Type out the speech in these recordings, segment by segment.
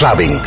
clubbing.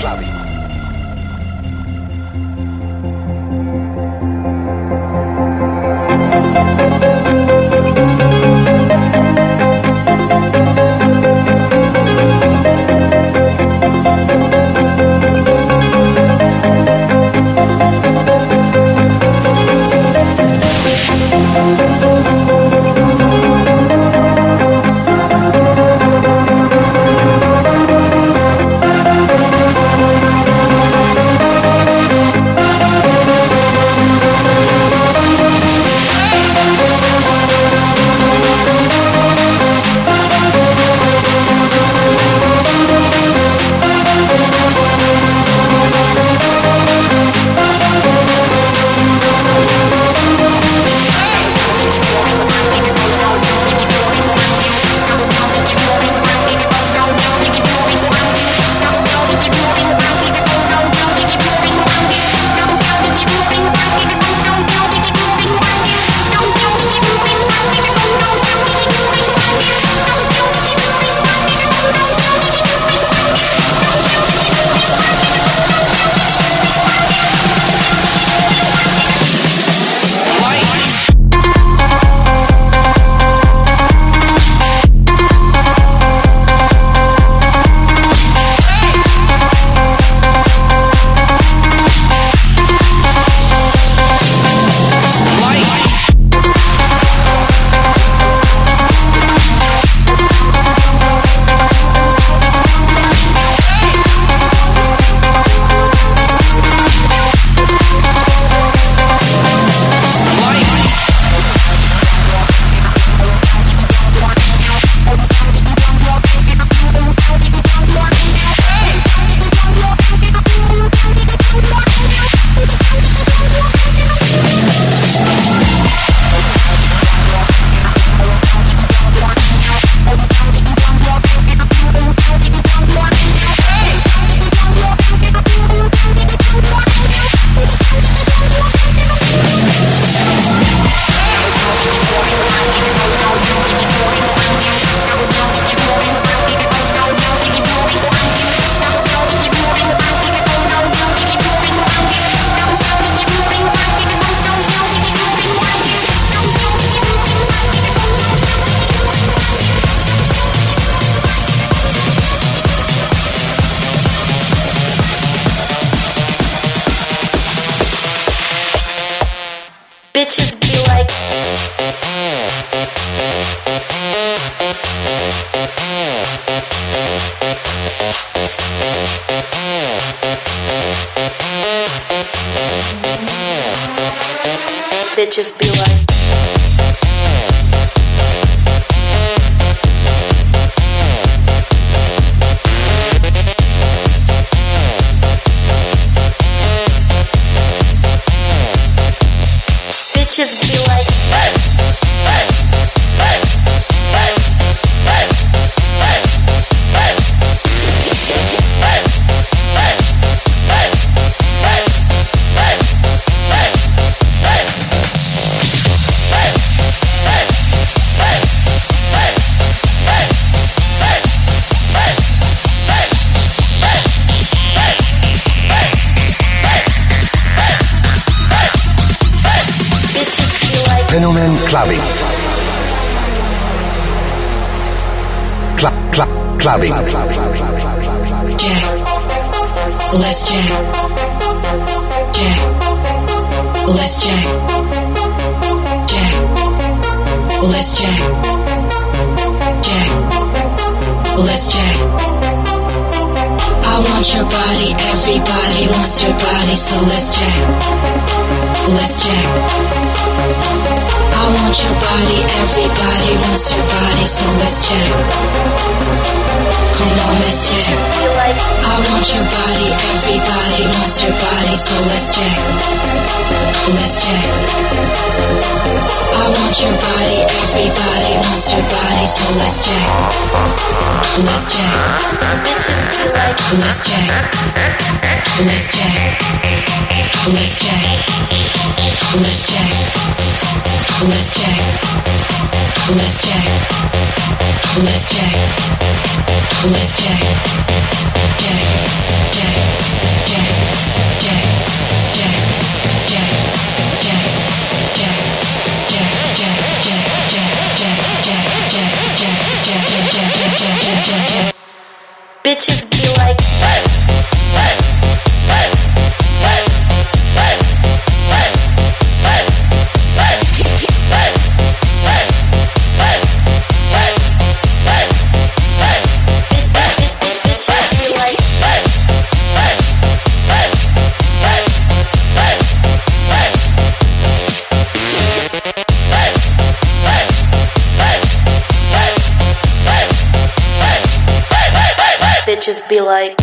hey, hey. Clubbing. Jack. Let's jack. Jack. Let's jack. Jack. Let's jack. Jack. Let's jack. I want your body, everybody wants your body, so let's jack. Let's jack. I want your body, everybody wants your body, so let's jack. Come on, let's jack. I want your body, everybody wants your body, so let's check. Let's jack. I want your body, everybody wants your body, so let's jack. Let's jack. Let's jack. Let's jack. Let's jack. Let's jack. Let's jack. Let's jack. Let's jack. Bitches be like be like.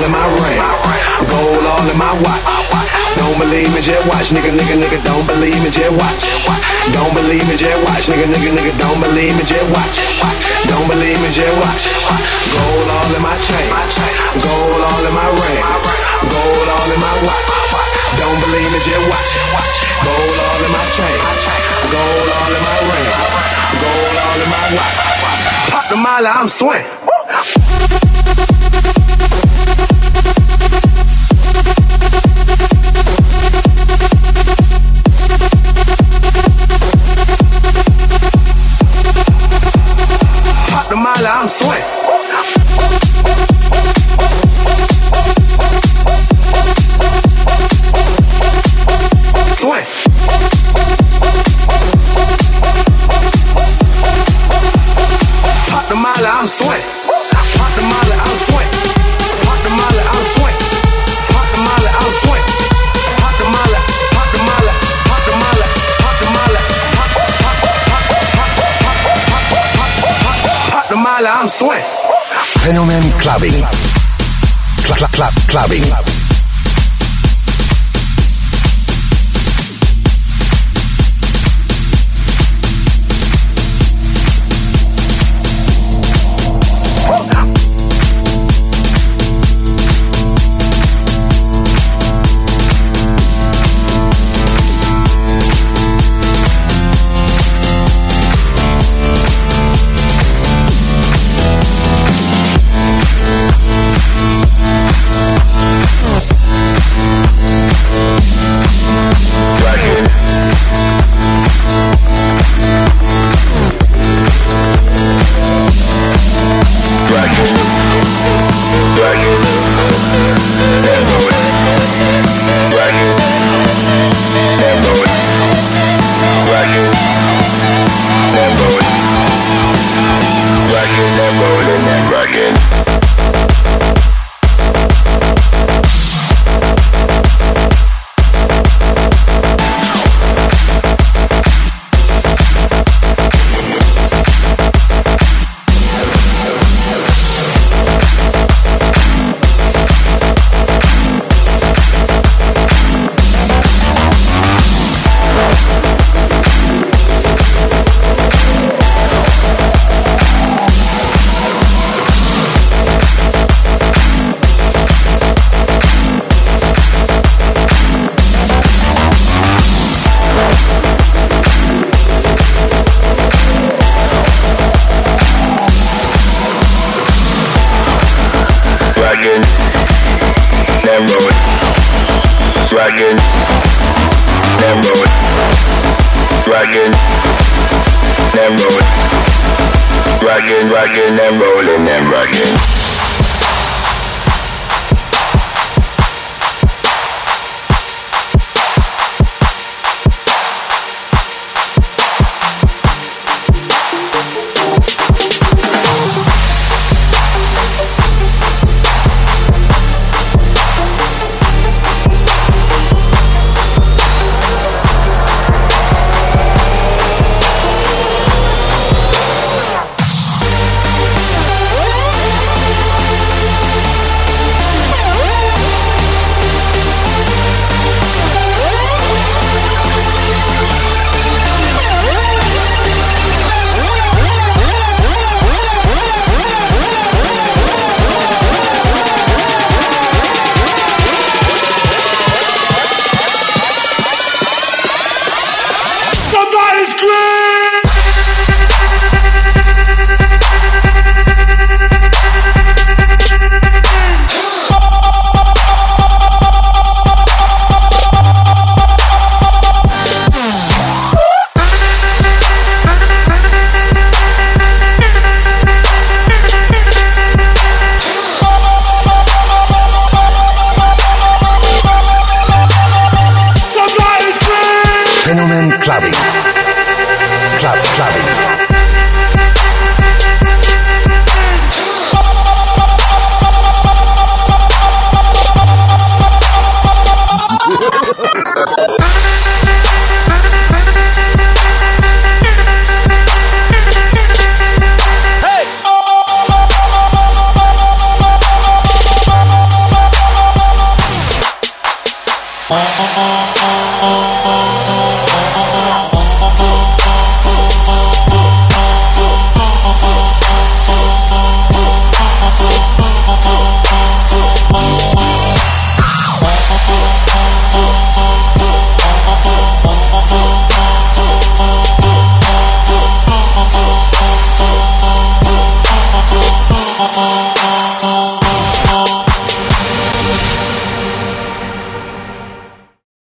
all in my ring. Gold all in my watch. Don't believe me, just watch, nigga, nigga, nigga. Don't believe me, just watch. Don't believe me, just watch, nigga, nigga, nigga. Don't believe me, just watch. Don't believe me, just watch. Gold all in my chain. Gold all in my ring. Gold all in my watch. Don't believe me, just watch. Gold all in my chain. Gold all in my ring. Gold all in my watch. Pop the molly, I'm swing. I'm sweating. Swift. Fenomen Clubbing. Club, club, clubbing.